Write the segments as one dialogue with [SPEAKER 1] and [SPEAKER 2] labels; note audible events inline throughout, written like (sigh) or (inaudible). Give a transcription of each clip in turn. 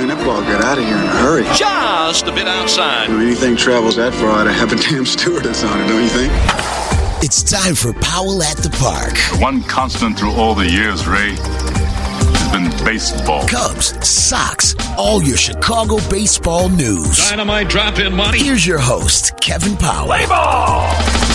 [SPEAKER 1] Man, that ball got out of here in a hurry.
[SPEAKER 2] Just a bit outside.
[SPEAKER 1] When anything travels that far, I'd have a (laughs) damn stewardess on it, don't you think?
[SPEAKER 3] It's time for Powell at the Park.
[SPEAKER 4] One constant through all the years, Ray, has been baseball.
[SPEAKER 3] Cubs, Sox, all your Chicago baseball news.
[SPEAKER 2] Dynamite drop in money.
[SPEAKER 3] Here's your host, Kevin Powell.
[SPEAKER 2] Play ball.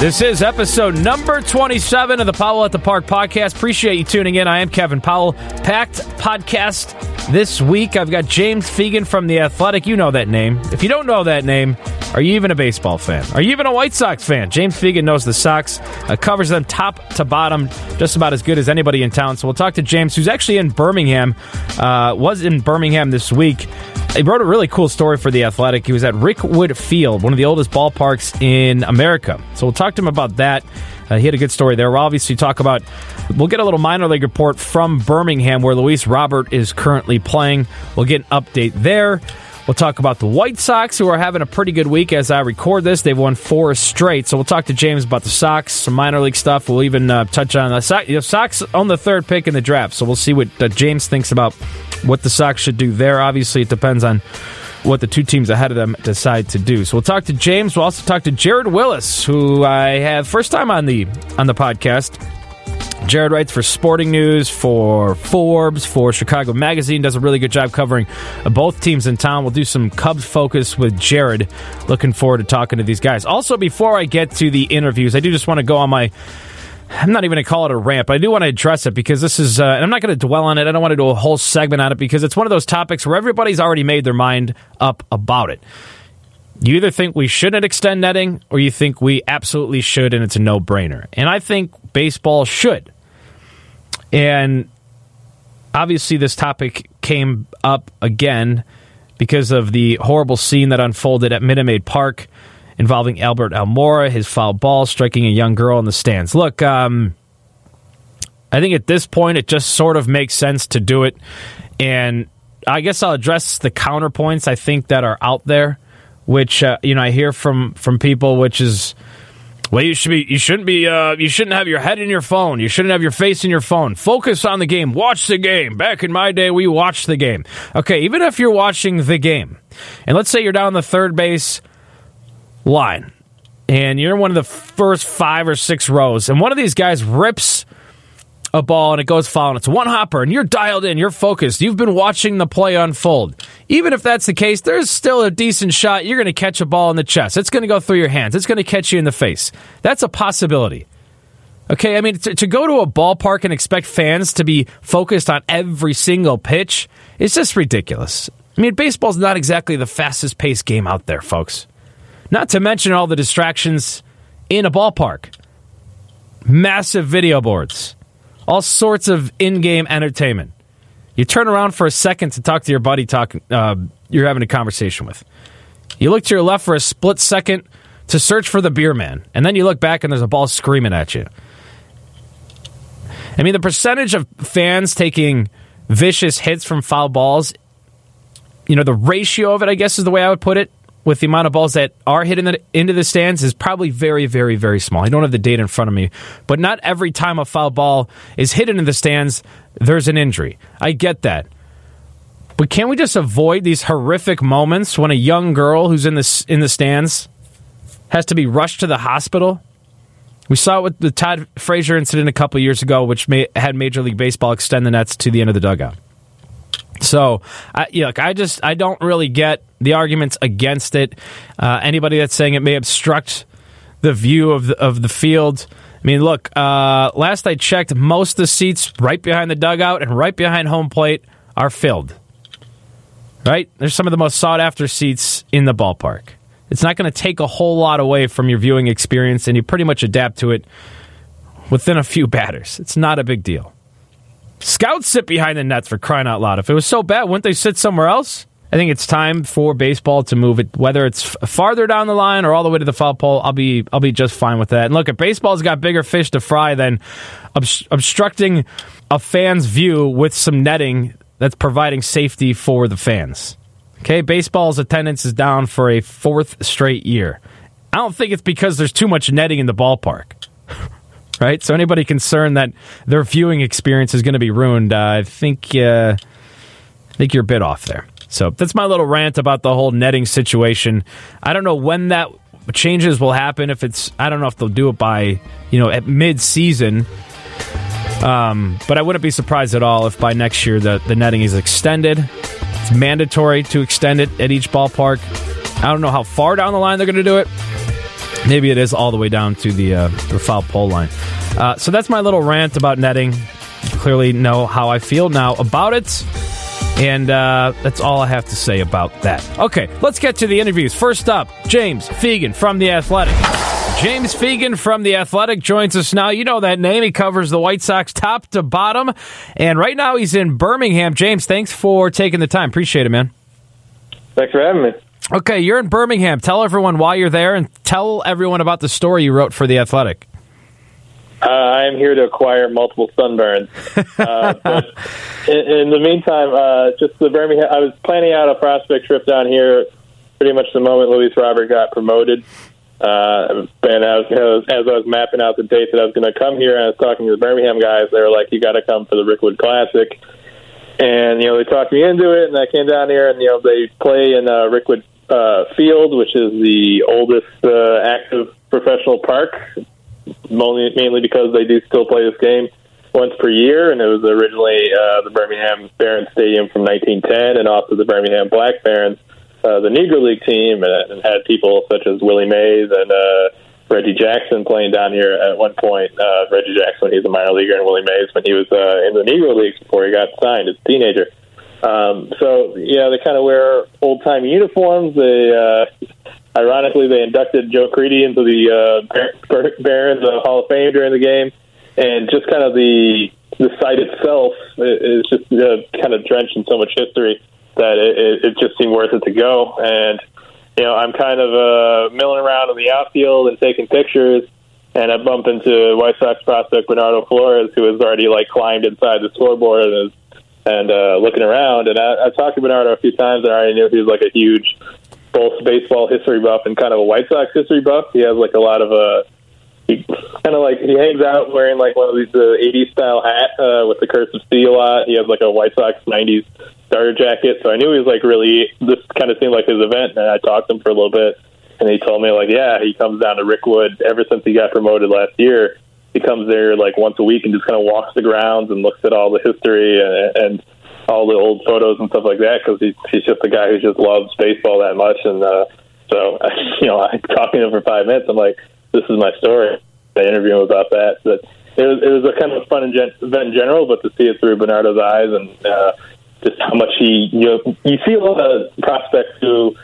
[SPEAKER 5] This is episode number 27 of the Powell at the Park podcast. Appreciate you tuning in. I am Kevin Powell. Packed podcast this week. I've got James Fegan from The Athletic. You know that name. If you don't know that name, are you even a baseball fan? Are you even a White Sox fan? James Fegan knows the Sox, uh, covers them top to bottom, just about as good as anybody in town. So we'll talk to James, who's actually in Birmingham, uh, was in Birmingham this week. He wrote a really cool story for The Athletic. He was at Rickwood Field, one of the oldest ballparks in America. So we'll talk to him about that. Uh, he had a good story there. We'll obviously talk about, we'll get a little minor league report from Birmingham where Luis Robert is currently playing. We'll get an update there. We'll talk about the White Sox, who are having a pretty good week as I record this. They've won four straight. So we'll talk to James about the Sox, some minor league stuff. We'll even uh, touch on the Sox, the Sox on the third pick in the draft. So we'll see what uh, James thinks about what the Sox should do there. Obviously, it depends on what the two teams ahead of them decide to do. So we'll talk to James. We'll also talk to Jared Willis, who I have first time on the on the podcast. Jared writes for Sporting News, for Forbes, for Chicago Magazine, does a really good job covering both teams in town. We'll do some Cubs focus with Jared. Looking forward to talking to these guys. Also, before I get to the interviews, I do just want to go on my I'm not even going to call it a rant, but I do want to address it because this is, uh, and I'm not going to dwell on it. I don't want to do a whole segment on it because it's one of those topics where everybody's already made their mind up about it. You either think we shouldn't extend netting or you think we absolutely should and it's a no brainer. And I think baseball should. And obviously, this topic came up again because of the horrible scene that unfolded at Minute Maid Park involving Albert Almora, his foul ball striking a young girl in the stands. Look, um, I think at this point it just sort of makes sense to do it. And I guess I'll address the counterpoints I think that are out there, which uh, you know I hear from from people, which is. Well, you should be. You shouldn't be. Uh, you shouldn't have your head in your phone. You shouldn't have your face in your phone. Focus on the game. Watch the game. Back in my day, we watched the game. Okay, even if you're watching the game, and let's say you're down the third base line, and you're in one of the first five or six rows, and one of these guys rips a ball and it goes foul, and it's one hopper, and you're dialed in, you're focused, you've been watching the play unfold. Even if that's the case, there's still a decent shot you're going to catch a ball in the chest. It's going to go through your hands, it's going to catch you in the face. That's a possibility. Okay, I mean, to, to go to a ballpark and expect fans to be focused on every single pitch is just ridiculous. I mean, baseball's not exactly the fastest paced game out there, folks. Not to mention all the distractions in a ballpark. Massive video boards, all sorts of in game entertainment. You turn around for a second to talk to your buddy talk, uh, you're having a conversation with. You look to your left for a split second to search for the beer man, and then you look back and there's a ball screaming at you. I mean, the percentage of fans taking vicious hits from foul balls, you know, the ratio of it, I guess is the way I would put it, with the amount of balls that are hit in the, into the stands is probably very, very, very small. I don't have the data in front of me, but not every time a foul ball is hit into the stands, there's an injury. I get that. But can we just avoid these horrific moments when a young girl who's in the, in the stands has to be rushed to the hospital? We saw it with the Todd Frazier incident a couple years ago, which may, had Major League Baseball extend the nets to the end of the dugout. So, I, yeah, look, I just I don't really get the arguments against it. Uh, anybody that's saying it may obstruct the view of the, of the field. I mean, look, uh, last I checked, most of the seats right behind the dugout and right behind home plate are filled. Right? There's some of the most sought after seats in the ballpark. It's not going to take a whole lot away from your viewing experience, and you pretty much adapt to it within a few batters. It's not a big deal. Scouts sit behind the nets for crying out loud. If it was so bad, wouldn't they sit somewhere else? I think it's time for baseball to move it, whether it's farther down the line or all the way to the foul pole. I'll be I'll be just fine with that. And look, if baseball's got bigger fish to fry than obstructing a fan's view with some netting that's providing safety for the fans. Okay, baseball's attendance is down for a fourth straight year. I don't think it's because there's too much netting in the ballpark. (laughs) right? So anybody concerned that their viewing experience is going to be ruined, uh, I think uh, I think you're a bit off there. So that's my little rant about the whole netting situation. I don't know when that changes will happen. If it's, I don't know if they'll do it by, you know, at mid season. Um, but I wouldn't be surprised at all if by next year the, the netting is extended. It's mandatory to extend it at each ballpark. I don't know how far down the line they're going to do it. Maybe it is all the way down to the uh, the foul pole line. Uh, so that's my little rant about netting. Clearly, know how I feel now about it. And uh, that's all I have to say about that. Okay, let's get to the interviews. First up, James Fegan from The Athletic. James Fegan from The Athletic joins us now. You know that name. He covers the White Sox top to bottom. And right now he's in Birmingham. James, thanks for taking the time. Appreciate it, man.
[SPEAKER 6] Thanks for having me.
[SPEAKER 5] Okay, you're in Birmingham. Tell everyone why you're there and tell everyone about the story you wrote for The Athletic.
[SPEAKER 6] Uh, I am here to acquire multiple sunburns. (laughs) Uh, but in, in, the meantime, uh, just the Birmingham, I was planning out a prospect trip down here pretty much the moment Luis Robert got promoted. Uh, and I was, as I was mapping out the date that I was going to come here, and I was talking to the Birmingham guys, they were like, "You got to come for the Rickwood Classic." And you know, they talked me into it, and I came down here, and you know, they play in uh, Rickwood uh, Field, which is the oldest uh, active professional park mainly, because they do still play this game once per year, and it was originally uh, the Birmingham Barons Stadium from 1910, and also the Birmingham Black Barons, uh, the Negro League team, and, and had people such as Willie Mays and uh, Reggie Jackson playing down here at one point. Uh, Reggie Jackson, he's a minor leaguer, and Willie Mays when he was uh, in the Negro Leagues before he got signed as a teenager. Um, so yeah, they kind of wear old time uniforms. They uh, Ironically, they inducted Joe Crede into the uh, Barons uh, Hall of Fame during the game, and just kind of the the site itself is just uh, kind of drenched in so much history that it, it just seemed worth it to go. And you know, I'm kind of uh, milling around in the outfield and taking pictures, and I bump into White Sox prospect Bernardo Flores, who has already like climbed inside the scoreboard and is and uh, looking around. And I, I talked to Bernardo a few times, and I already knew he was like a huge both baseball history buff and kind of a White Sox history buff. He has like a lot of uh he kind of like he hangs out wearing like one of these uh, 80s style hat uh, with the cursive C a lot. He has like a White Sox 90s starter jacket, so I knew he was like really. This kind of seemed like his event, and I talked to him for a little bit, and he told me like, yeah, he comes down to Rickwood ever since he got promoted last year. He comes there like once a week and just kind of walks the grounds and looks at all the history and, and all the old photos and stuff like that because he, he's just a guy who just loves baseball that much. And uh, so, (laughs) you know, I talking to him for five minutes. I'm like, this is my story. I interview him about that. But it was it was a kind of fun event in general, but to see it through Bernardo's eyes and uh, just how much he you know you see a lot of prospects who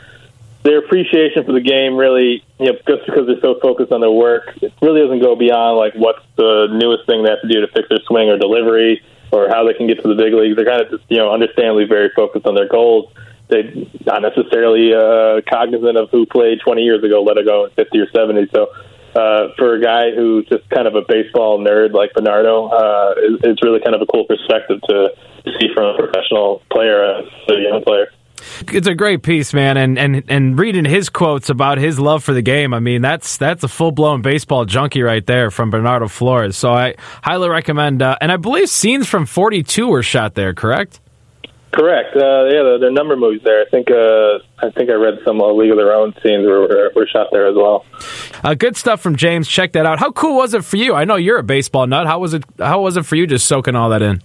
[SPEAKER 6] their appreciation for the game really you know just because they're so focused on their work it really doesn't go beyond like what's the newest thing they have to do to fix their swing or delivery or how they can get to the big leagues. They're kind of just, you know, understandably very focused on their goals. They're not necessarily uh, cognizant of who played 20 years ago, let in 50 or 70. So uh, for a guy who's just kind of a baseball nerd like Bernardo, uh, it's really kind of a cool perspective to see from a professional player, a young player.
[SPEAKER 5] It's a great piece, man, and and and reading his quotes about his love for the game. I mean, that's that's a full blown baseball junkie right there from Bernardo Flores. So I highly recommend. Uh, and I believe scenes from Forty Two were shot there. Correct.
[SPEAKER 6] Correct. Uh, yeah, there are number movies there. I think. Uh, I think I read some uh, League of Their Own scenes were, were, were shot there as well.
[SPEAKER 5] Uh, good stuff from James. Check that out. How cool was it for you? I know you're a baseball nut. How was it? How was it for you just soaking all that in?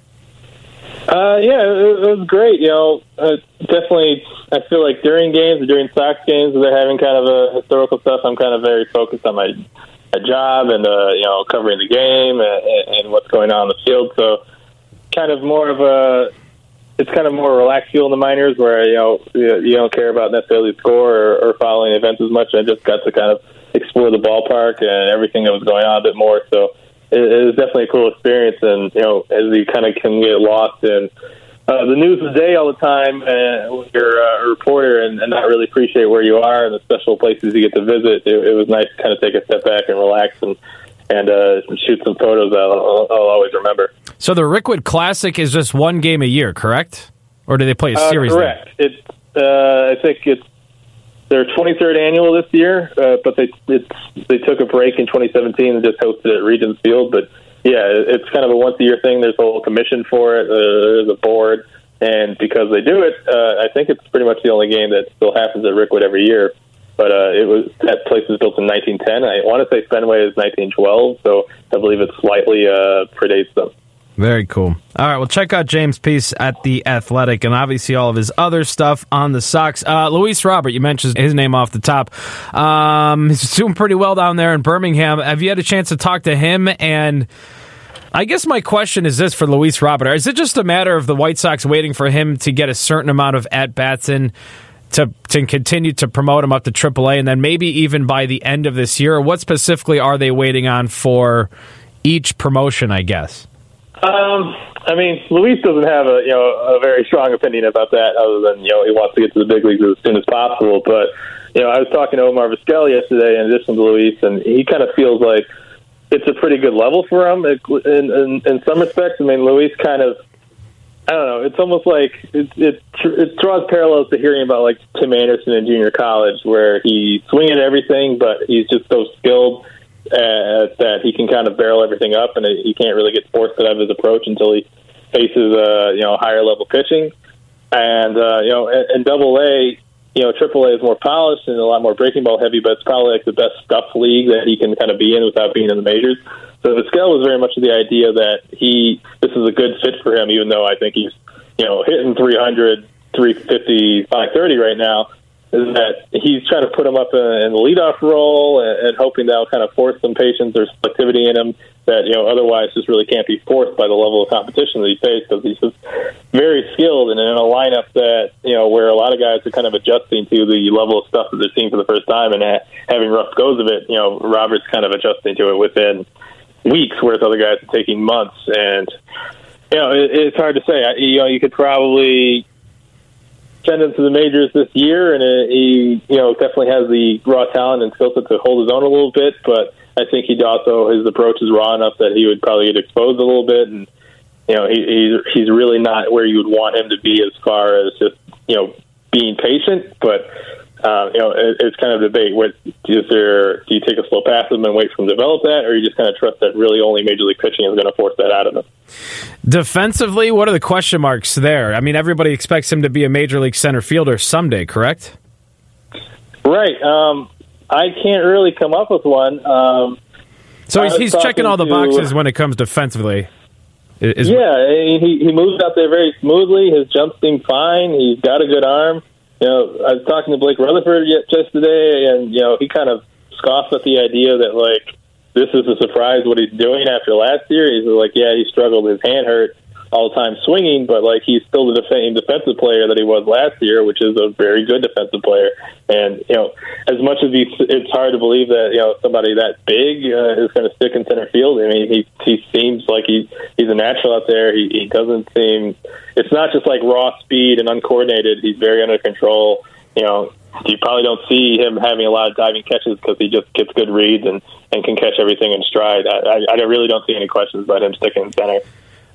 [SPEAKER 6] Uh, yeah, it, it was great. You know, uh, definitely. I feel like during games or during Sox games, they're having kind of a historical stuff. I'm kind of very focused on my, my job and uh, you know covering the game and, and what's going on in the field. So, kind of more of a. It's kind of more relaxed feel in the minors where you know you don't care about necessarily score or, or following events as much. I just got to kind of explore the ballpark and everything that was going on a bit more. So it, it was definitely a cool experience. And you know, as you kind of can get lost in uh, the news of the day all the time, and when you're uh, a reporter and, and not really appreciate where you are and the special places you get to visit, it, it was nice to kind of take a step back and relax and and uh, shoot some photos that I'll, I'll, always remember.
[SPEAKER 5] So the Rickwood Classic is just one game a year, correct? Or do they play a uh, series?
[SPEAKER 6] correct. It, uh, I think it's their 23rd annual this year, uh, but they they took a break in 2017 and just hosted it at Regions Field. But yeah, it's kind of a once a year thing. There's a whole commission for it. Uh, there's a board. And because they do it, uh, I think it's pretty much the only game that still happens at Rickwood every year. But uh, it was that place was built in 1910. I want to say Fenway is 1912, so I believe it slightly uh, predates them.
[SPEAKER 5] Very cool. All right, well, check out James' piece at The Athletic and obviously all of his other stuff on the Sox. Uh, Luis Robert, you mentioned his name off the top. Um, (laughs) he's doing pretty well down there in Birmingham. Have you had a chance to talk to him? And I guess my question is this for Luis Robert. Is it just a matter of the White Sox waiting for him to get a certain amount of at bats in? To, to continue to promote him up to AAA, and then maybe even by the end of this year, what specifically are they waiting on for each promotion? I guess.
[SPEAKER 6] Um, I mean, Luis doesn't have a you know a very strong opinion about that, other than you know he wants to get to the big leagues as soon as possible. But you know, I was talking to Omar Vizquel yesterday in addition to Luis, and he kind of feels like it's a pretty good level for him in, in, in some respects. I mean, Luis kind of I don't know. It's almost like it, it it draws parallels to hearing about like Tim Anderson in junior college, where he's swinging everything, but he's just so skilled uh, that he can kind of barrel everything up, and he can't really get forced out of his approach until he faces uh, you know higher level pitching. And uh, you know, in Double A, you know, Triple A is more polished and a lot more breaking ball heavy, but it's probably like the best stuff league that he can kind of be in without being in the majors. So the scale was very much the idea that he this is a good fit for him, even though I think he's you know hitting 300, 350, 530 right now that he's trying to put him up in, in the leadoff role and, and hoping that'll kind of force some patience or selectivity in him that you know otherwise just really can't be forced by the level of competition that he faces because he's just very skilled and in a lineup that you know where a lot of guys are kind of adjusting to the level of stuff that they're seeing for the first time and ha- having rough goes of it. You know, Robert's kind of adjusting to it within weeks, whereas other guys are taking months and. You know, it, it's hard to say. I, you know, you could probably send to the majors this year, and he, you know, definitely has the raw talent and skill set to hold his own a little bit. But I think he also his approach is raw enough that he would probably get exposed a little bit, and you know, he, he's he's really not where you would want him to be as far as just you know being patient, but. Uh, you know, it, it's kind of a debate. What is there? Do you take a slow pass him and wait for them to develop that, or you just kind of trust that really only major league pitching is going to force that out of them?
[SPEAKER 5] Defensively, what are the question marks there? I mean, everybody expects him to be a major league center fielder someday, correct?
[SPEAKER 6] Right. Um, I can't really come up with one. Um,
[SPEAKER 5] so he's, he's checking all the boxes when it comes defensively.
[SPEAKER 6] Is, yeah, he he moves out there very smoothly. His jump seem fine. He's got a good arm. You know, I was talking to Blake Rutherford just today, and you know, he kind of scoffs at the idea that like this is a surprise what he's doing after last year. He's like, yeah, he struggled, his hand hurt all time swinging, but like he's still the same defensive player that he was last year, which is a very good defensive player. And you know, as much as he's, it's hard to believe that you know somebody that big uh, is going to stick in center field. I mean, he he seems like he he's a natural out there. He, he doesn't seem. It's not just like raw speed and uncoordinated. He's very under control. You know, you probably don't see him having a lot of diving catches because he just gets good reads and, and can catch everything in stride. I, I, I really don't see any questions about him sticking in center.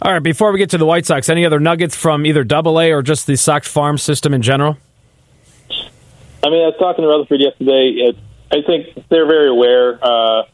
[SPEAKER 5] All right, before we get to the White Sox, any other nuggets from either Double A or just the Sox farm system in general?
[SPEAKER 6] I mean, I was talking to Rutherford yesterday. It, I think they're very aware, uh,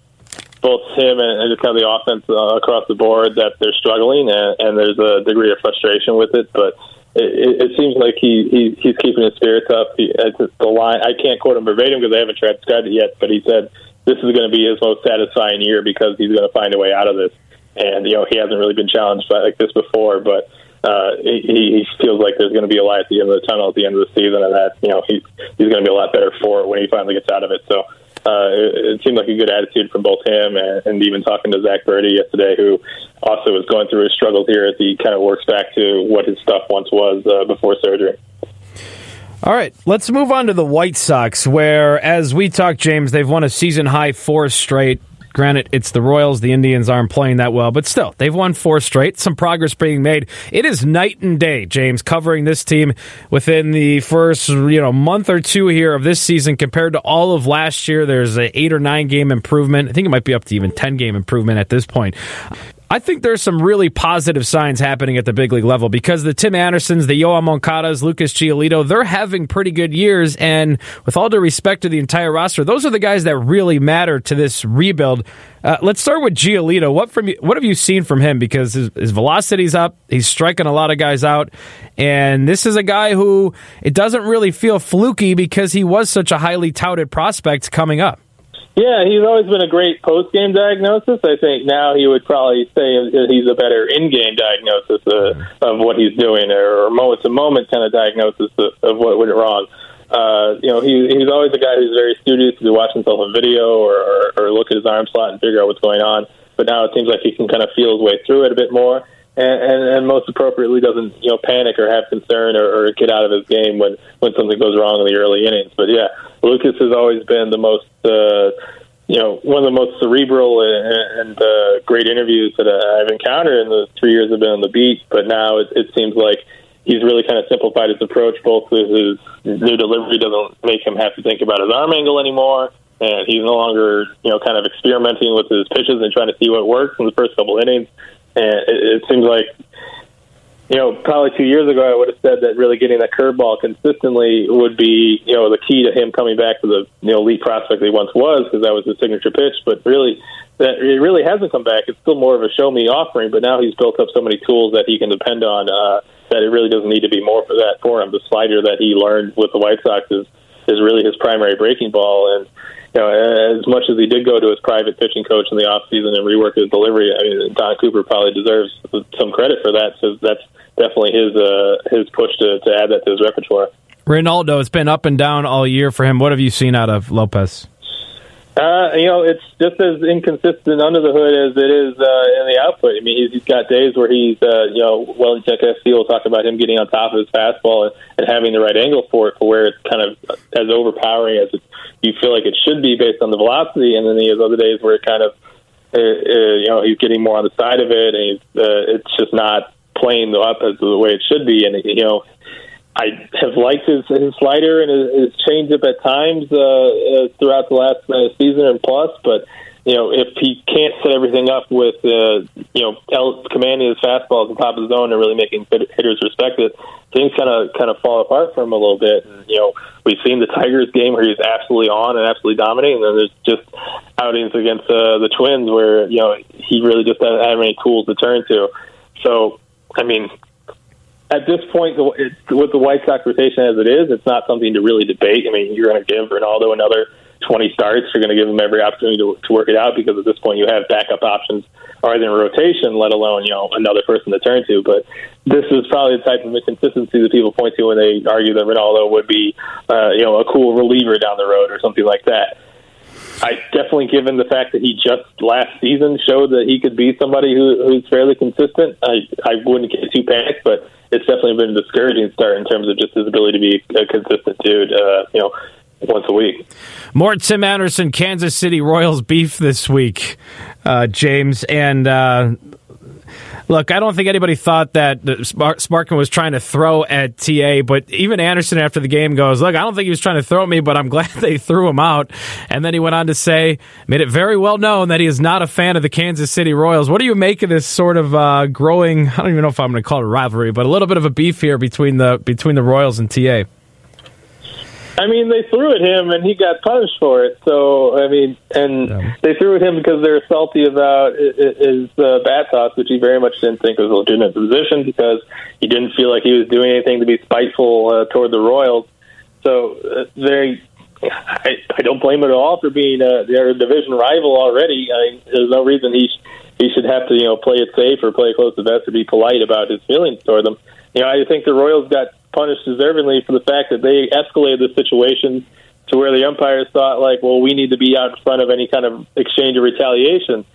[SPEAKER 6] both him and, and just kind of the offense uh, across the board, that they're struggling, and, and there's a degree of frustration with it. But it, it seems like he, he he's keeping his spirits up. He, the line I can't quote him verbatim because I haven't transcribed it yet, but he said this is going to be his most satisfying year because he's going to find a way out of this. And you know he hasn't really been challenged by like this before, but uh, he, he feels like there's going to be a light at the end of the tunnel at the end of the season, and that you know he he's going to be a lot better for it when he finally gets out of it. So uh, it, it seemed like a good attitude from both him and, and even talking to Zach Burdi yesterday, who also was going through his struggles here as he kind of works back to what his stuff once was uh, before surgery.
[SPEAKER 5] All right, let's move on to the White Sox, where, as we talked, James, they've won a season high four straight. Granted, it's the Royals. The Indians aren't playing that well, but still, they've won four straight. Some progress being made. It is night and day, James, covering this team within the first you know month or two here of this season compared to all of last year. There's an eight or nine game improvement. I think it might be up to even ten game improvement at this point. I think there's some really positive signs happening at the big league level because the Tim Andersons, the Yoan Moncadas, Lucas Giolito, they're having pretty good years. And with all due respect to the entire roster, those are the guys that really matter to this rebuild. Uh, let's start with Giolito. What from what have you seen from him? Because his, his velocity's up, he's striking a lot of guys out, and this is a guy who it doesn't really feel fluky because he was such a highly touted prospect coming up.
[SPEAKER 6] Yeah, he's always been a great post game diagnosis. I think now he would probably say he's a better in game diagnosis uh, of what he's doing, or moment to moment kind of diagnosis of, of what went wrong. Uh, you know, he, he's always a guy who's very studious to watch himself on video or, or, or look at his arm slot and figure out what's going on. But now it seems like he can kind of feel his way through it a bit more and, and, and most appropriately doesn't you know panic or have concern or, or get out of his game when when something goes wrong in the early innings. But yeah, Lucas has always been the most uh, you know one of the most cerebral and, and uh, great interviews that I've encountered in the three years I've been on the beat. But now it, it seems like he's really kind of simplified his approach. Both his new delivery doesn't make him have to think about his arm angle anymore. And he's no longer, you know, kind of experimenting with his pitches and trying to see what works in the first couple innings and it, it seems like you know, probably two years ago, I would have said that really getting that curveball consistently would be, you know, the key to him coming back to the you know elite prospect he once was because that was his signature pitch. But really, that it really hasn't come back. It's still more of a show me offering. But now he's built up so many tools that he can depend on uh, that it really doesn't need to be more for that for him. The slider that he learned with the White Sox is is really his primary breaking ball, and you know, as much as he did go to his private pitching coach in the off season and rework his delivery, I mean, Don Cooper probably deserves some credit for that. So that's definitely his uh, his push to, to add that to his repertoire.
[SPEAKER 5] Reynaldo, it's been up and down all year for him. What have you seen out of Lopez?
[SPEAKER 6] Uh, you know, it's just as inconsistent under the hood as it is uh, in the output. I mean, he's, he's got days where he's, uh, you know, well, Castillo will talk about him getting on top of his fastball and, and having the right angle for it, for where it's kind of as overpowering as it, you feel like it should be based on the velocity. And then he has other days where it kind of, uh, uh, you know, he's getting more on the side of it, and he's, uh, it's just not playing the up as the way it should be. And you know, I have liked his, his slider and his, his changeup at times uh, uh, throughout the last uh, season and plus, but you know, if he can't set everything up with, uh, you know, commanding his fastball at the top of the zone and really making hitters respect it, things kind of kind of fall apart for him a little bit. And, you know, we've seen the Tigers game where he's absolutely on and absolutely dominating, and then there's just outings against uh, the Twins where you know he really just doesn't have any tools to turn to. So, I mean, at this point, with the White Sox rotation as it is, it's not something to really debate. I mean, you're going to give Reynaldo another 20 starts. You're going to give him every opportunity to, to work it out because at this point you have backup options already in rotation, let alone you know another person to turn to. But this is probably the type of inconsistency that people point to when they argue that Reynaldo would be uh, you know a cool reliever down the road or something like that. I definitely, given the fact that he just last season showed that he could be somebody who, who's fairly consistent, I I wouldn't get too panicked, but it's definitely been a discouraging start in terms of just his ability to be a consistent dude. Uh, you know, once a week.
[SPEAKER 5] More Tim Anderson, Kansas City Royals beef this week, uh, James. And uh, look, I don't think anybody thought that Sparkman was trying to throw at TA, but even Anderson after the game goes, Look, I don't think he was trying to throw at me, but I'm (laughs) glad they threw him out. And then he went on to say, made it very well known that he is not a fan of the Kansas City Royals. What do you make of this sort of uh, growing, I don't even know if I'm going to call it rivalry, but a little bit of a beef here between the between the Royals and TA?
[SPEAKER 6] I mean, they threw at him and he got punished for it. So, I mean, and yeah. they threw at him because they were salty about his uh, bat toss, which he very much didn't think was a legitimate position because he didn't feel like he was doing anything to be spiteful uh, toward the Royals. So, uh, they. I, I don't blame him at all for being uh, their division rival already. I mean, there's no reason he sh- he should have to you know play it safe or play it close to vest or be polite about his feelings toward them. You know, I think the Royals got punished deservingly for the fact that they escalated the situation to where the umpires thought like, well, we need to be out in front of any kind of exchange or retaliation.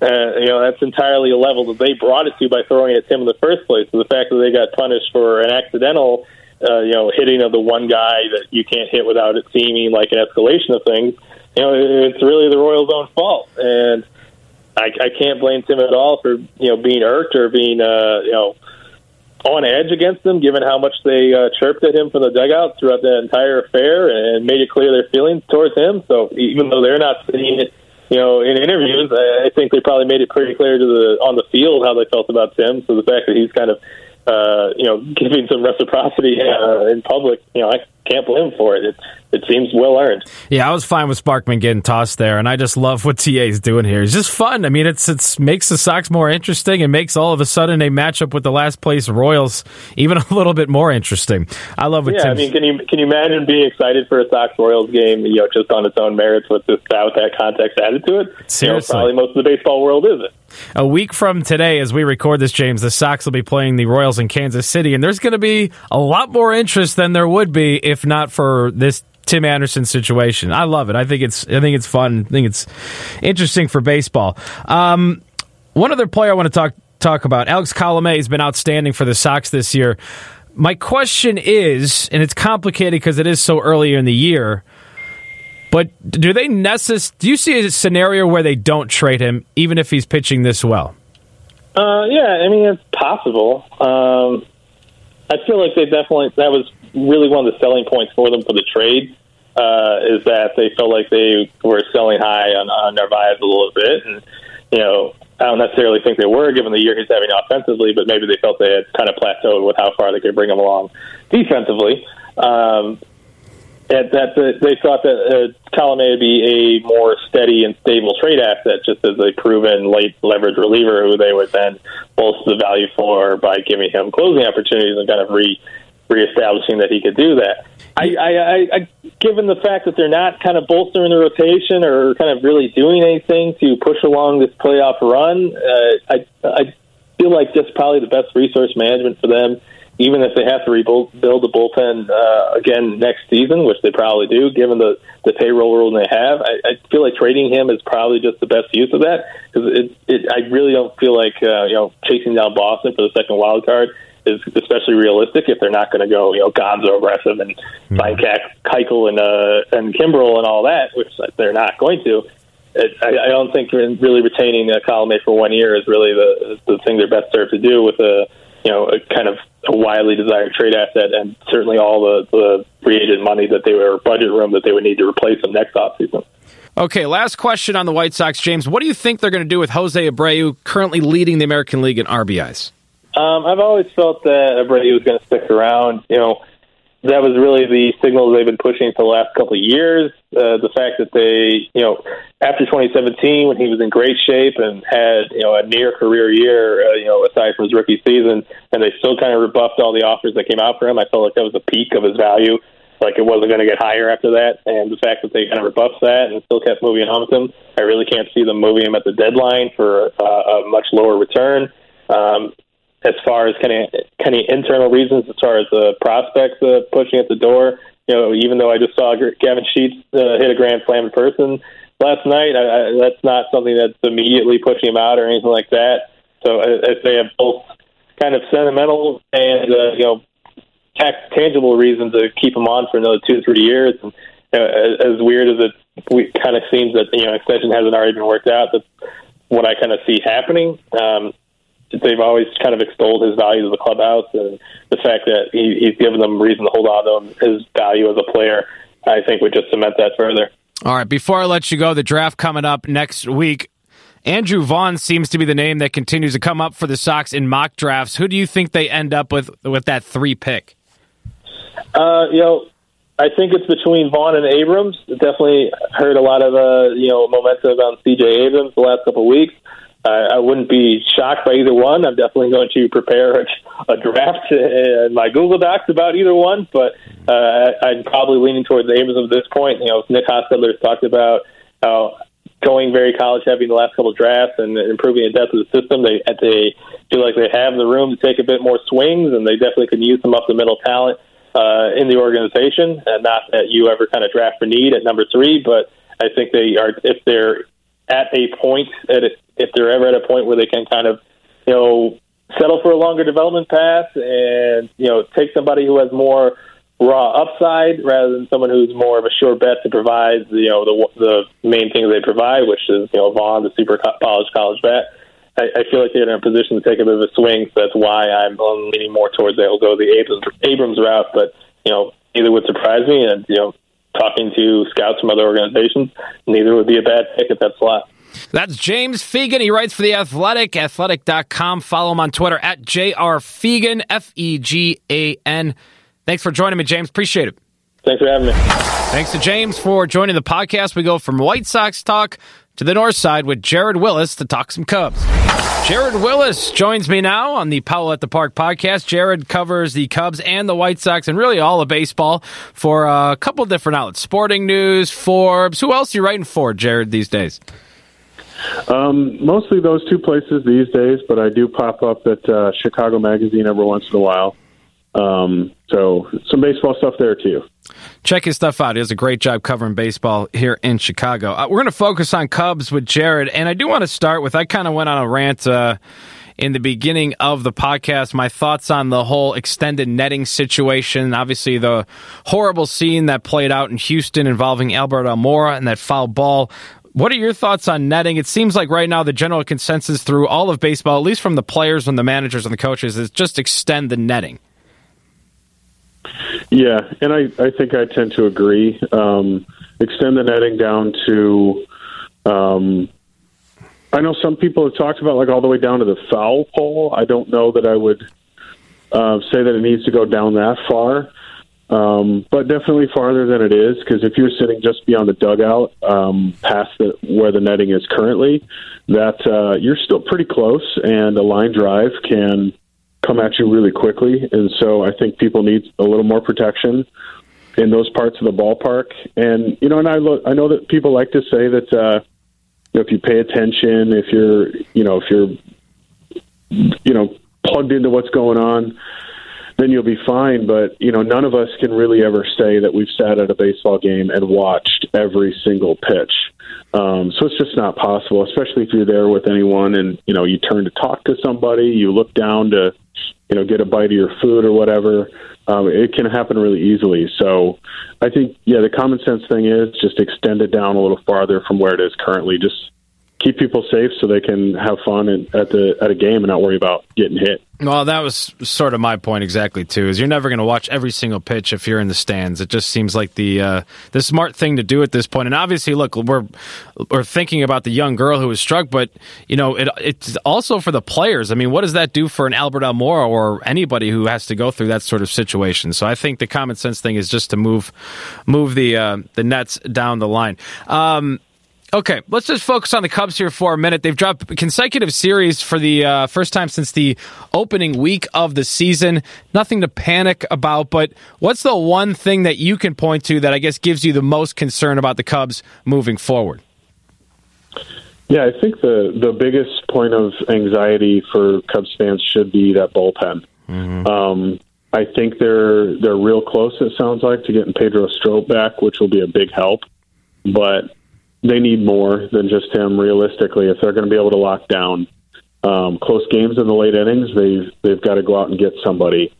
[SPEAKER 6] Uh, you know, that's entirely a level that they brought it to by throwing it at him in the first place. So the fact that they got punished for an accidental, uh, you know, hitting of the one guy that you can't hit without it seeming like an escalation of things, you know, it's really the Royals' own fault. And I, I can't blame Tim at all for you know being irked or being uh, you know on edge against them, given how much they uh, chirped at him from the dugout throughout the entire affair and made it clear their feelings towards him. So even though they're not seeing it you know, in interviews, I, think they probably made it pretty clear to the on the field how they felt about Tim. So the fact that he's kind of, uh, you know, giving some reciprocity uh, in public, you know, I can't blame him for it. It, it seems well earned.
[SPEAKER 5] Yeah, I was fine with Sparkman getting tossed there, and I just love what TA is doing here. It's just fun. I mean, it's it's makes the Sox more interesting and makes all of a sudden a matchup with the last place Royals even (laughs) a little bit more interesting. I love what
[SPEAKER 6] Yeah,
[SPEAKER 5] Tim's-
[SPEAKER 6] I mean, can you can you imagine being excited for a Sox Royals game? You know, just on its own merits with this without that context added to it.
[SPEAKER 5] Seriously.
[SPEAKER 6] you know, probably most of the baseball world isn't.
[SPEAKER 5] A week from today, as we record this, James, the Sox will be playing the Royals in Kansas City, and there's going to be a lot more interest than there would be if not for this Tim Anderson situation. I love it. I think it's I think it's fun. I think it's interesting for baseball. Um, one other player I want to talk talk about, Alex Colomé, has been outstanding for the Sox this year. My question is, and it's complicated because it is so early in the year. But do they necess- Do you see a scenario where they don't trade him, even if he's pitching this well?
[SPEAKER 6] Uh, yeah, I mean it's possible. Um, I feel like they definitely that was really one of the selling points for them for the trade uh, is that they felt like they were selling high on, on Narvaez a little bit, and you know I don't necessarily think they were given the year he's having offensively, but maybe they felt they had kind of plateaued with how far they could bring him along defensively. Um, and that the, they thought that uh, Colomé would be a more steady and stable trade asset, just as a proven late leverage reliever who they would then bolster the value for by giving him closing opportunities and kind of re reestablishing that he could do that. I, I, I, I given the fact that they're not kind of bolstering the rotation or kind of really doing anything to push along this playoff run, uh, I I feel like that's probably the best resource management for them even if they have to rebuild build the bullpen uh, again next season, which they probably do, given the the payroll rule they have, I, I feel like trading him is probably just the best use of that. Because it, it I really don't feel like uh, you know chasing down Boston for the second wild card is especially realistic if they're not going to go you know Gonzo aggressive and find Keuchel and uh, and Kimbrel and all that, which they're not going to. It, I, I don't think really retaining a Colomé for one year is really the the thing they're best served to do with a you know a kind of a widely desired trade asset, and certainly all the, the free agent money that they were budget room that they would need to replace them next offseason.
[SPEAKER 5] Okay, last question on the White Sox, James. What do you think they're going to do with Jose Abreu, currently leading the American League in RBIs?
[SPEAKER 6] Um, I've always felt that Abreu was going to stick around. You know, that was really the signal they've been pushing for the last couple of years. Uh, the fact that they, you know, after 2017 when he was in great shape and had, you know, a near career year, uh, you know, aside from his rookie season, and they still kind of rebuffed all the offers that came out for him. I felt like that was the peak of his value. Like it wasn't going to get higher after that, and the fact that they kind of rebuffed that and still kept moving on with him, I really can't see them moving him at the deadline for uh, a much lower return. Um, as far as kind of kind of internal reasons, as far as the prospects uh, pushing at the door. You know, even though I just saw Gavin Sheets uh, hit a grand slam in person last night, I, I, that's not something that's immediately pushing him out or anything like that. So I, I they have both kind of sentimental and uh, you know tax- tangible reasons to keep him on for another two three years. And uh, as, as weird as it we, kind of seems that you know extension hasn't already been worked out, that's what I kind of see happening. Um, they've always kind of extolled his value to the clubhouse and the fact that he, he's given them reason to hold on to him, his value as a player, I think would just cement that further.
[SPEAKER 5] All right, before I let you go, the draft coming up next week. Andrew Vaughn seems to be the name that continues to come up for the Sox in mock drafts. Who do you think they end up with with that three pick?
[SPEAKER 6] Uh, you know, I think it's between Vaughn and Abrams. Definitely heard a lot of uh, you know momentum on C.J. Abrams the last couple of weeks. Uh, I wouldn't be shocked by either one. I'm definitely going to prepare a, a draft in my Google Docs about either one, but uh, I'm probably leaning towards Abrams at this point. You know, Nick Hostetler has talked about how going very college heavy in the last couple of drafts and improving the depth of the system. They they feel like they have the room to take a bit more swings, and they definitely can use some up the middle talent uh, in the organization. And not that you ever kind of draft for need at number three, but I think they are if they're at a point at if they're ever at a point where they can kind of you know settle for a longer development path and you know take somebody who has more raw upside rather than someone who's more of a sure bet to provide you know the the main things they provide, which is you know Vaughn, the super polished college bat. I, I feel like they're in a position to take a bit of a swing. So that's why I'm leaning more towards they'll go the Abrams, Abrams route. But you know either would surprise me, and you know talking to scouts from other organizations, neither would be a bad pick at that slot.
[SPEAKER 5] That's James Fegan. He writes for The Athletic, athletic.com. Follow him on Twitter at JR Fegan, F E G A N. Thanks for joining me, James. Appreciate it.
[SPEAKER 6] Thanks for having me.
[SPEAKER 5] Thanks to James for joining the podcast. We go from White Sox talk to the north side with Jared Willis to talk some Cubs. Jared Willis joins me now on the Powell at the Park podcast. Jared covers the Cubs and the White Sox and really all of baseball for a couple different outlets Sporting News, Forbes. Who else are you writing for, Jared, these days?
[SPEAKER 7] Um, mostly those two places these days, but I do pop up at uh, Chicago Magazine every once in a while. Um, so some baseball stuff there too.
[SPEAKER 5] Check his stuff out. He does a great job covering baseball here in Chicago. Uh, we're going to focus on Cubs with Jared, and I do want to start with I kind of went on a rant. Uh, in the beginning of the podcast my thoughts on the whole extended netting situation. Obviously, the horrible scene that played out in Houston involving Albert Almora and that foul ball. What are your thoughts on netting? It seems like right now the general consensus through all of baseball, at least from the players and the managers and the coaches, is just extend the netting.
[SPEAKER 7] Yeah, and I, I think I tend to agree. Um, extend the netting down to, um, I know some people have talked about like all the way down to the foul pole. I don't know that I would uh, say that it needs to go down that far, um, but definitely farther than it is because if you're sitting just beyond the dugout, um, past the, where the netting is currently, that uh, you're still pretty close, and a line drive can come at you really quickly. And so I think people need a little more protection in those parts of the ballpark. And you know, and I look, I know that people like to say that uh, if you pay attention, if you're, you know, if you're, you know, plugged into what's going on, then you'll be fine. But you know, none of us can really ever say that we've sat at a baseball game and watched every single pitch. Um, so it's just not possible, especially if you're there with anyone and you know you turn to talk to somebody, you look down to you know get a bite of your food or whatever. Um, it can happen really easily. So I think yeah, the common sense thing is just extend it down a little farther from where it is currently. Just keep people safe so they can have fun at, at the at a game and not worry about getting hit.
[SPEAKER 5] Well, that was sort of my point exactly too. Is you're never going to watch every single pitch if you're in the stands. It just seems like the uh, the smart thing to do at this point. And obviously, look, we're we're thinking about the young girl who was struck, but you know, it, it's also for the players. I mean, what does that do for an Albert Almora or anybody who has to go through that sort of situation? So I think the common sense thing is just to move move the uh, the nets down the line. Um, Okay, let's just focus on the Cubs here for a minute. They've dropped consecutive series for the uh, first time since the opening week of the season. Nothing to panic about, but what's the one thing that you can point to that I guess gives you the most concern about the Cubs moving forward?
[SPEAKER 7] Yeah, I think the the biggest point of anxiety for Cubs fans should be that bullpen. Mm-hmm. Um, I think they're they're real close. It sounds like to getting Pedro Strop back, which will be a big help. But they need more than just him. Realistically, if they're going to be able to lock down um, close games in the late innings, they've they've got to go out and get somebody.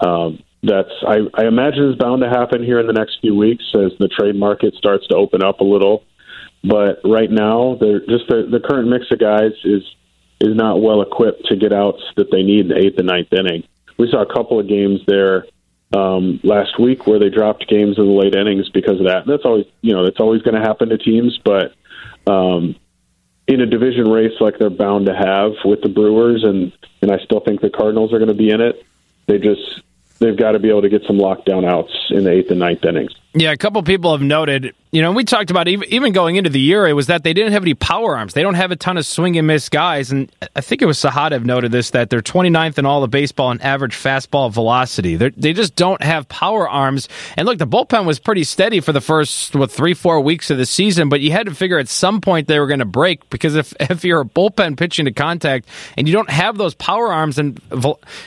[SPEAKER 7] Um, that's I, I imagine is bound to happen here in the next few weeks as the trade market starts to open up a little. But right now, they're just the, the current mix of guys is is not well equipped to get outs that they need in the eighth and ninth inning. We saw a couple of games there um, last week where they dropped games in the late innings because of that. And That's always you know that's always going to happen to teams, but um, in a division race like they're bound to have with the Brewers, and and I still think the Cardinals are going to be in it. They just they've got to be able to get some lockdown outs in the eighth and ninth innings.
[SPEAKER 5] Yeah, a couple people have noted, you know, we talked about even, going into the year, it was that they didn't have any power arms. They don't have a ton of swing and miss guys. And I think it was Sahadev noted this that they're 29th in all of baseball in average fastball velocity. They're, they just don't have power arms. And look, the bullpen was pretty steady for the first, what, three, four weeks of the season, but you had to figure at some point they were going to break because if, (laughs) if you're a bullpen pitching to contact and you don't have those power arms and,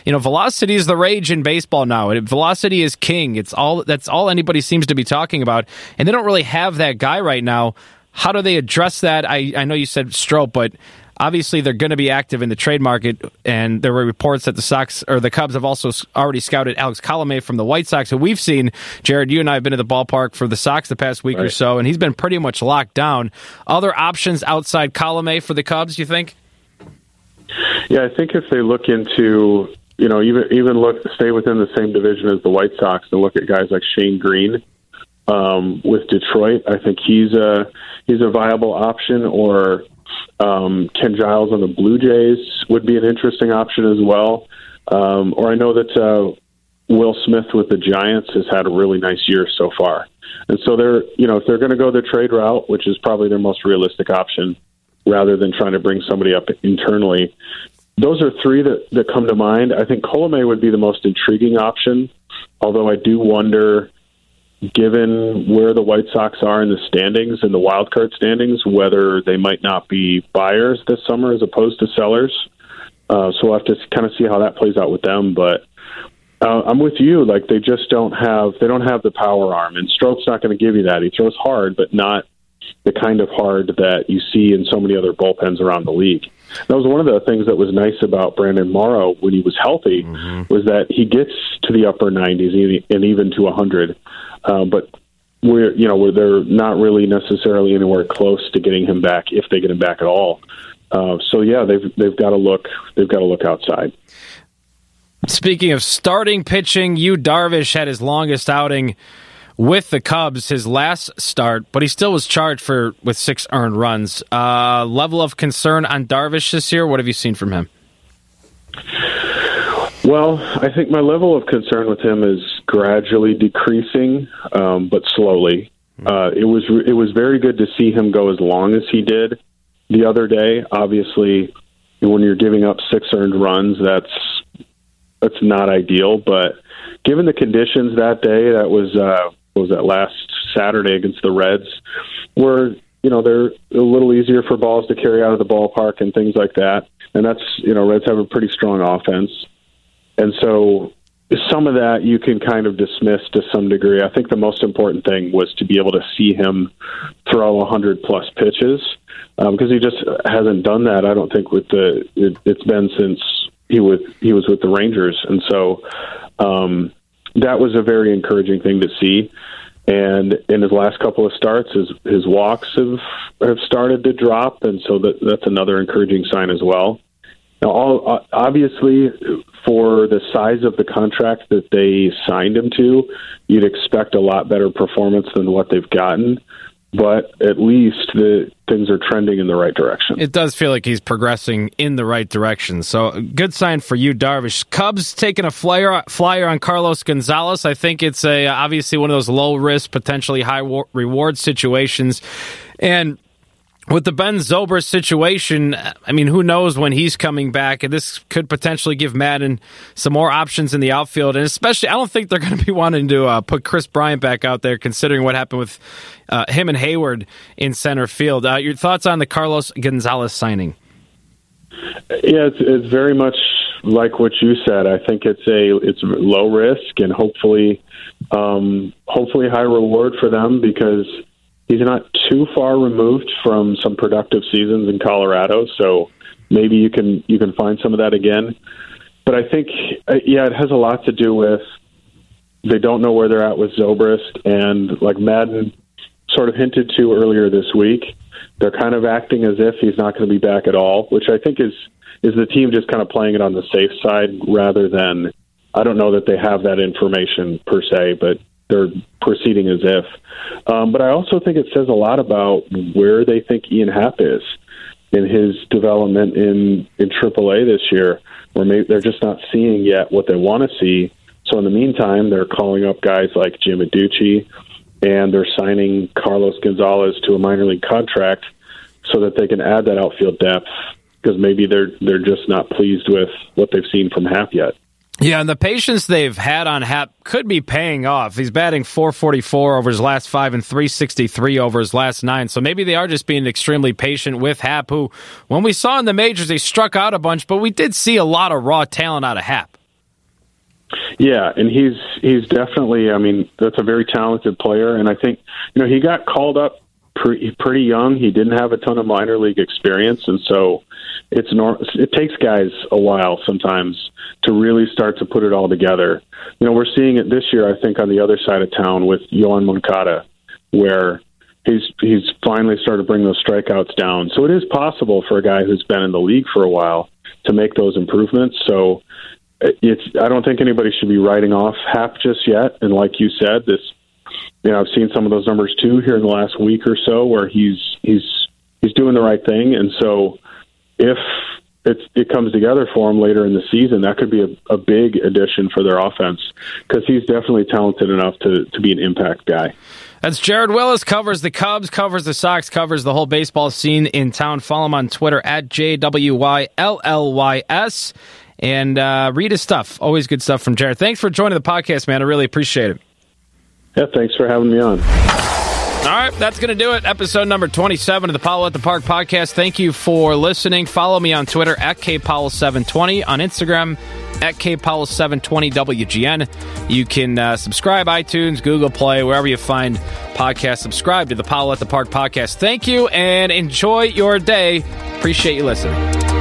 [SPEAKER 5] you know, velocity is the rage in baseball now. Velocity is king. It's all, that's all anybody seems to be talking about, and they don't really have that guy right now. How do they address that? I, I know you said Strop, but obviously they're going to be active in the trade market, and there were reports that the Sox or the Cubs have also already scouted Alex Colome from the White Sox. So we've seen Jared. You and I have been to the ballpark for the Sox the past week right. or so, and he's been pretty much locked down. Other options outside Colome for the Cubs? You think?
[SPEAKER 7] Yeah, I think if they look into you know even even look stay within the same division as the White Sox and look at guys like Shane Greene um, with Detroit. I think he's a he's a viable option. Or um, Ken Giles on the Blue Jays would be an interesting option as well. Um, or I know that uh, Will Smith with the Giants has had a really nice year so far. And so they're, you know, if they're going to go the trade route, which is probably their most realistic option, rather than trying to bring somebody up internally, those are three that, that come to mind. I think Colome would be the most intriguing option, although I do wonder, given where the White Sox are in the standings, in the wild card standings, whether they might not be buyers this summer as opposed to sellers. Uh, so we'll have to kind of see how that plays out with them. But uh, I'm with you. Like they just don't have they don't have the power arm, and Strop's not going to give you that. He throws hard, but not the kind of hard that you see in so many other bullpens around the league. That was one of the things that was nice about Brandon Morrow when he was healthy mm-hmm. was that he gets to the upper 90s and even to 100, uh, but we're you know where they're not really necessarily anywhere close to getting him back if they get him back at all. Uh, so yeah, they've they've got to look they've got to look outside.
[SPEAKER 5] Speaking of starting pitching, Yu Darvish had his longest outing with the Cubs, his last start, but he still was charged for with six earned runs. Uh, level of concern on Darvish this year. What have you seen from him?
[SPEAKER 7] Well, I think my level of concern with him is gradually decreasing, um, but slowly. Uh, it was it was very good to see him go as long as he did the other day. Obviously, when you're giving up six earned runs, that's that's not ideal. But given the conditions that day, that was uh, was that last Saturday against the Reds, where you know they're a little easier for balls to carry out of the ballpark and things like that. And that's you know Reds have a pretty strong offense, and so some of that you can kind of dismiss to some degree. I think the most important thing was to be able to see him throw a 100 plus pitches because um, he just hasn't done that. I don't think with the it, it's been since he was he was with the Rangers, and so um, that was a very encouraging thing to see. And in his last couple of starts, his his walks have have started to drop, and so that that's another encouraging sign as well. Now, all, uh, obviously, for the size of the contract that they signed him to, you'd expect a lot better performance than what they've gotten but at least the things are trending in the right direction.
[SPEAKER 5] It does feel like he's progressing in the right direction. So good sign for Yu, Darvish. Cubs taking a flyer flyer on Carlos Gonzalez. I think it's a obviously one of those low risk, potentially high reward situations, and with the Ben Zobrist situation, I mean, who knows when he's coming back? And this could potentially give Maddon some more options in the outfield. And especially, I don't think they're (laughs) going to be wanting to uh, put Kris Bryant back out there, considering what happened with uh, him and Heyward in center field. Uh, your thoughts on the Carlos Gonzalez signing?
[SPEAKER 7] Yeah, it's, it's very much like what you said. I think it's a it's low risk and hopefully, um, hopefully high reward for them because he's not too far removed from some productive seasons in Colorado, so maybe you can you can find some of that again. But I think uh, yeah, it has a lot to do with they don't know where they're at with Zobrist, and like Maddon sort of hinted to earlier this week, they're kind of acting as if he's not going to be back at all, which I think is is the team just kind of playing it on the safe side rather than I don't know that they have that information per se, but they're proceeding as if. Um, but I also think it says a lot about where they think Ian Happ is in his development in in AAA this year, where maybe they're just not seeing yet what they want to see. So in the meantime, they're calling up guys like Jim Adduci, and they're signing Carlos Gonzalez to a minor league contract so that they can add that outfield depth because maybe they're they're just not pleased with what they've seen from Happ yet.
[SPEAKER 5] Yeah, and the patience they've had on Happ could be paying off. He's batting 444 over his last five and 363 over his last nine. So maybe they are just being extremely patient with Happ, who, when we saw in the majors, he struck out a bunch, but we did see a lot of raw talent out of Happ.
[SPEAKER 7] Yeah, and he's he's definitely. I mean, that's a very talented player, and I think you know he got called up pretty pretty young. He didn't have a ton of minor league experience, and so it's nor- it takes guys a while sometimes to really start to put it all together. You know, we're seeing it this year, I think, on the other side of town with Yoan Moncada, where he's he's finally started to bring those strikeouts down. So it is possible for a guy who's been in the league for a while to make those improvements. So uh, it's I don't think anybody should be writing off Happ just yet. And like you said, this you know, I've seen some of those numbers too here in the last week or so, where he's he's he's doing the right thing, and so if it, it comes together for him later in the season, that could be a, a big addition for their offense because he's definitely talented enough to to be an impact guy.
[SPEAKER 5] That's Jared Wyllys, covers the Cubs, covers the Sox, covers the whole baseball scene in town. Follow him on Twitter at JWYLLYS and uh, read his stuff. Always good stuff from Jared. Thanks for joining the podcast, man. I really appreciate it.
[SPEAKER 7] Yeah, thanks for having me on.
[SPEAKER 5] All right, that's going to do it. Episode number 27 of the Powell at the Park podcast. Thank you for listening. Follow me on Twitter at KPowell720, on Instagram at KPowell720WGN. You can uh, subscribe iTunes, Google Play, wherever you find podcasts. Subscribe to the Powell at the Park podcast. Thank you and enjoy your day. Appreciate you listening.